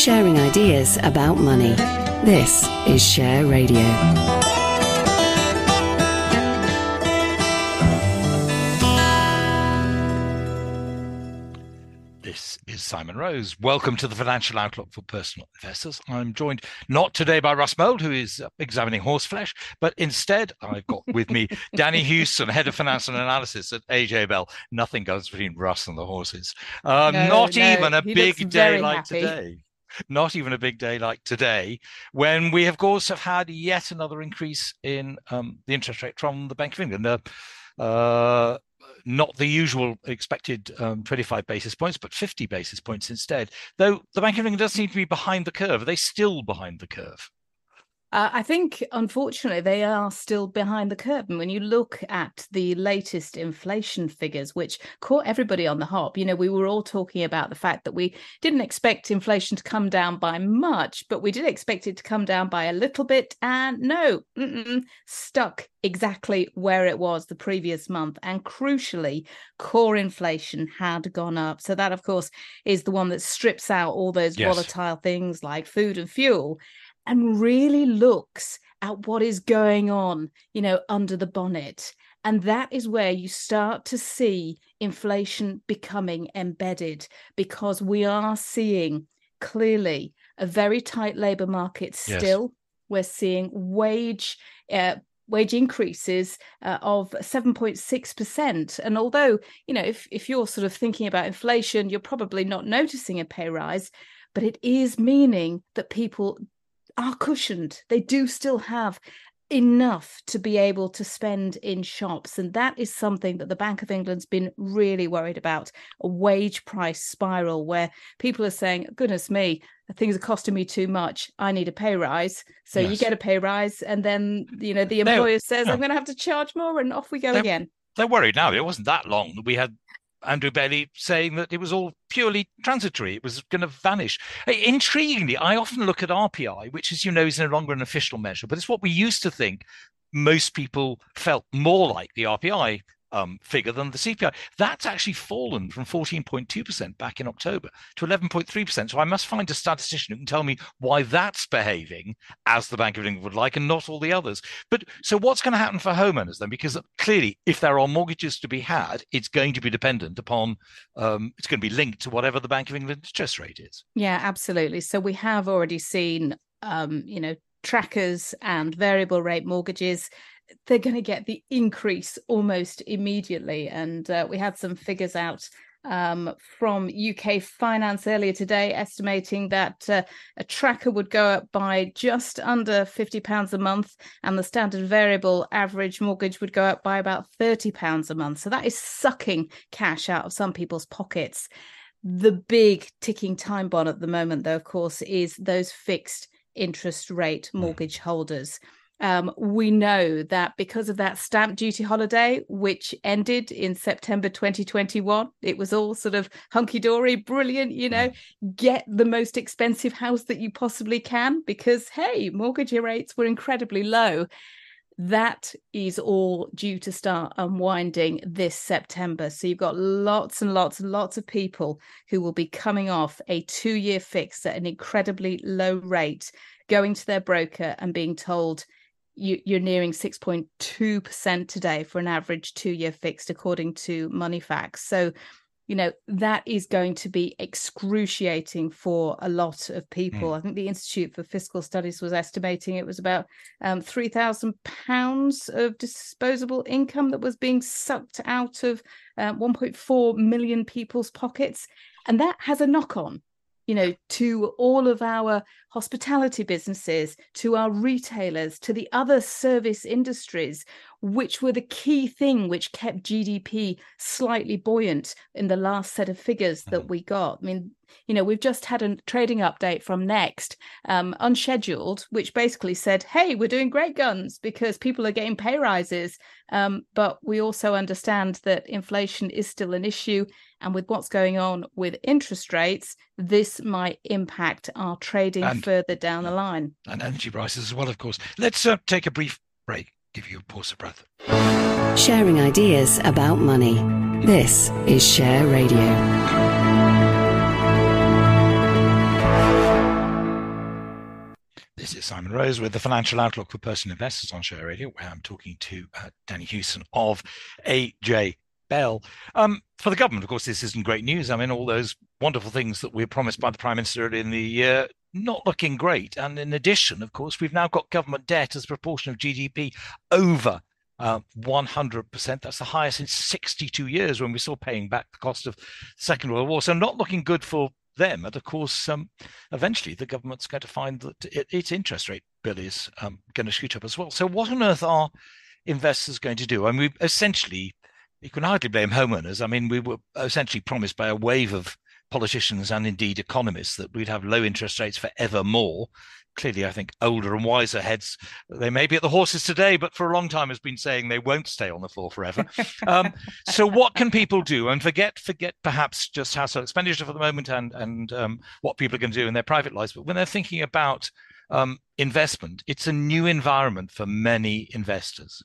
Sharing ideas about money. This is Share Radio. This is Simon Rose. Welcome to the Financial Outlook for Personal Investors. I'm joined not today by Russ Mould, who is examining horseflesh, but instead I've got with me Danni Hewson, Head of Finance and Analysis at AJ Bell. Nothing goes between Russ and the horses. Um, No, not no, even a he big day very like happy. today. Not even a big day like today, when we, of course, have had yet another increase in um, the interest rate from the Bank of England. Uh, uh, not the usual expected um, 25 basis points, but 50 basis points instead. Though the Bank of England does seem to be behind the curve. Are they still behind the curve? Uh, I think, unfortunately, they are still behind the curve. And when you look at the latest inflation figures, which caught everybody on the hop, you know, we were all talking about the fact that we didn't expect inflation to come down by much, but we did expect it to come down by a little bit. And no, stuck exactly where it was the previous month. And crucially, core inflation had gone up. So, that, of course, is the one that strips out all those Yes. volatile things like food and fuel and really looks at what is going on, you know, under the bonnet. And that is where you start to see inflation becoming embedded because we are seeing clearly a very tight labor market Yes. still. We're seeing wage uh, wage increases uh, of 7.6% and although you know if if you're sort of thinking about inflation you're probably not noticing a pay rise but it is meaning that people are cushioned. They do still have enough to be able to spend in shops. And that is something that the Bank of England's been really worried about a wage price spiral where people are saying, goodness me, things are costing me too much. I need a pay rise. So you get a pay rise. And then, you know, the No, employer says, no. I'm going to have to charge more. And off we go No. again. They're worried now. It wasn't that long that we had Andrew Bailey saying that it was all purely transitory. It was going to vanish. Intriguingly, I often look at RPI, which, as you know, is no longer an official measure, but it's what we used to think most people felt more like the RPI um, figure than the CPI. That's actually fallen from 14.2% back in October to 11.3%. So I must find a statistician who can tell me why that's behaving as the Bank of England would like and not all the others. But so what's going to happen for homeowners then? Because clearly, if there are mortgages to be had, it's going to be dependent upon, um, it's going to be linked to whatever the Bank of England interest rate is. Yeah, absolutely. So we have already seen, um, you know, trackers and variable rate mortgages. They're going to get the increase almost immediately. And uh, we had some figures out um, from UK Finance earlier today, estimating that uh, a tracker would go up by just under £50 a month, and the standard variable average mortgage would go up by about £30 a month. So that is sucking cash out of some people's pockets. The big ticking time bomb at the moment, though, of course, is those fixed interest rate mortgage holders. Um, we know that because of that stamp duty holiday, which ended in September 2021, it was all sort of hunky dory, brilliant, you know, get the most expensive house that you possibly can because, hey, mortgage rates were incredibly low. That is all due to start unwinding this September. So you've got lots and lots and lots of people who will be coming off a two year fix at an incredibly low rate, going to their broker and being told, you, you're nearing 6.2% today for an average two year fixed, according to Moneyfacts. So, you know, that is going to be excruciating for a lot of people. I think the Institute for Fiscal Studies was estimating it was about um, £3,000 of disposable income that was being sucked out of uh, 1.4 million people's pockets. And that has a knock on you know, to all of our hospitality businesses, to our retailers, to the other service industries, which were the key thing which kept GDP slightly buoyant in the last set of figures that mm-hmm. we got. I mean, you know, we've just had a trading update from Next, um, unscheduled, which basically said, hey, we're doing great guns because people are getting pay rises. Um, but we also understand that inflation is still an issue. And with what's going on with interest rates, this might impact our trading and, further down the line. And energy prices as well, of course. Let's uh, take a brief break, give you a pause of breath. Sharing ideas about money. This is Share Radio. This is Simon Rose with the Financial Outlook for Personal Investors on Share Radio, where I'm talking to uh, Danni Hewson of AJ Bell. Um, for the government, of course, this isn't great news. I mean, all those wonderful things that we were promised by the Prime Minister in the year, not looking great. And in addition, of course, we've now got government debt as a proportion of GDP over uh, 100%. That's the highest in 62 years when we're still paying back the cost of the Second World War. So, not looking good for them. And of course, um, eventually the government's going to find that it, its interest rate bill is um, going to shoot up as well. So, what on earth are investors going to do? I mean, we essentially you can hardly blame homeowners. I mean, we were essentially promised by a wave of politicians and indeed economists that we'd have low interest rates forevermore. Clearly, I think older and wiser heads, they may be at the horses today, but for a long time has been saying they won't stay on the floor forever. um, so what can people do? And forget, forget perhaps just household expenditure for the moment and, and um, what people are going to do in their private lives. But when they're thinking about um, investment, it's a new environment for many investors.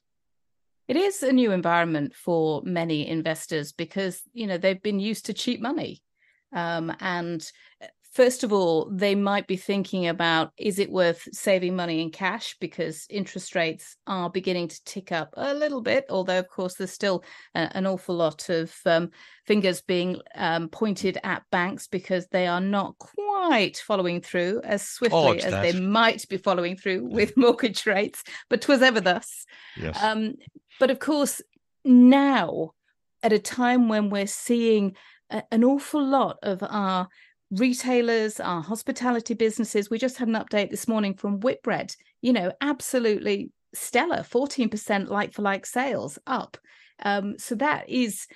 It is a new environment for many investors because you know they've been used to cheap money, um, and uh, first of all, they might be thinking about is it worth saving money in cash because interest rates are beginning to tick up a little bit, although, of course, there's still a, an awful lot of um, fingers being um, pointed at banks because they are not quite following through as swiftly as that. they might be following through with mortgage rates, but 'twas ever thus. Yes. Um, but of course, now at a time when we're seeing an awful lot of our retailers, our hospitality businesses, we just had an update this morning from Whitbread, you know, absolutely stellar 14% like for like sales up. Um, so that is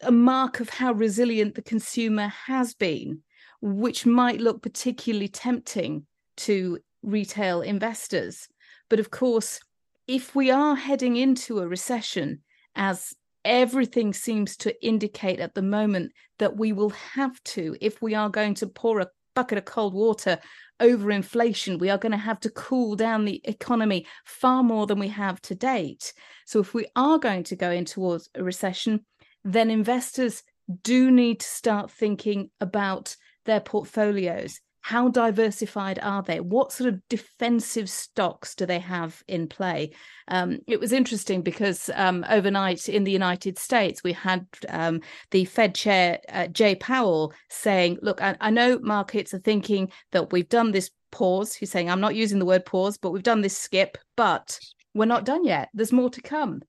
a mark of how resilient the consumer has been, which might look particularly tempting to retail investors. But of course, if we are heading into a recession, as everything seems to indicate at the moment that we will have to, if we are going to pour a bucket of cold water over inflation, we are going to have to cool down the economy far more than we have to date. So, if we are going to go in towards a recession, then investors do need to start thinking about their portfolios how diversified are they? What sort of defensive stocks do they have in play? Um, it was interesting because um, overnight in the United States, we had um, the Fed chair, uh, Jay Powell, saying, Look, I, I know markets are thinking that we've done this pause. He's saying, I'm not using the word pause, but we've done this skip, but we're not done yet. There's more to come.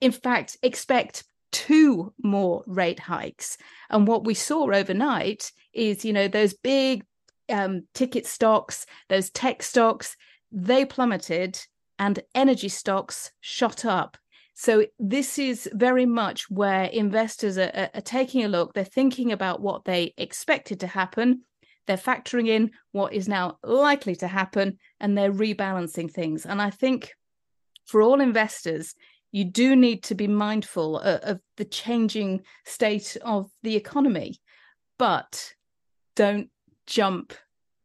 In fact, expect two more rate hikes. And what we saw overnight is, you know, those big um, ticket stocks, those tech stocks, they plummeted and energy stocks shot up. So this is very much where investors are, are, taking a look. They're thinking about what they expected to happen. They're factoring in what is now likely to happen, and they're rebalancing things. And I think for all investors, you do need to be mindful of, of the changing state of the economy, but don't jump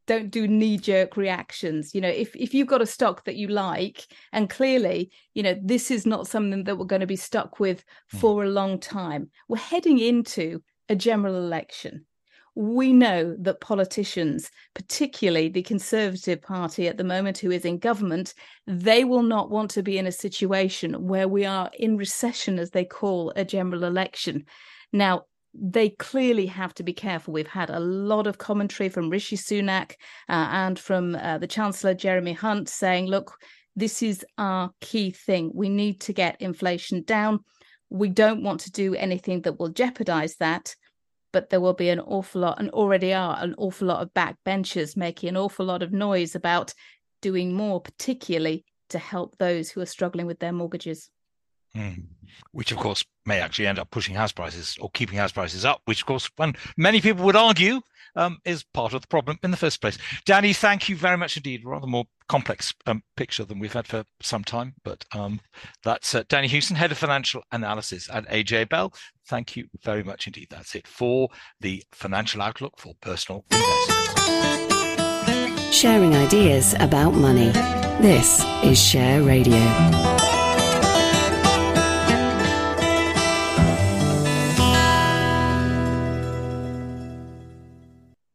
don't do knee jerk reactions you know if if you've got a stock that you like and clearly you know this is not something that we're going to be stuck with hmm. for a long time we're heading into a general election we know that politicians, particularly the Conservative Party at the moment, who is in government, they will not want to be in a situation where we are in recession, as they call a general election. Now, they clearly have to be careful. We've had a lot of commentary from Rishi Sunak uh, and from uh, the Chancellor Jeremy Hunt saying, look, this is our key thing. We need to get inflation down. We don't want to do anything that will jeopardize that. But there will be an awful lot, and already are an awful lot of backbenchers making an awful lot of noise about doing more, particularly to help those who are struggling with their mortgages. Mm. Which, of course, may actually end up pushing house prices or keeping house prices up, which, of course, when many people would argue um, is part of the problem in the first place. Danni, thank you very much indeed. Rather more complex um, picture than we've had for some time, but um, that's uh, Danni Hewson, Head of Financial Analysis at AJ Bell. Thank you very much indeed. That's it for the financial outlook for personal investors. Sharing ideas about money. This is Share Radio.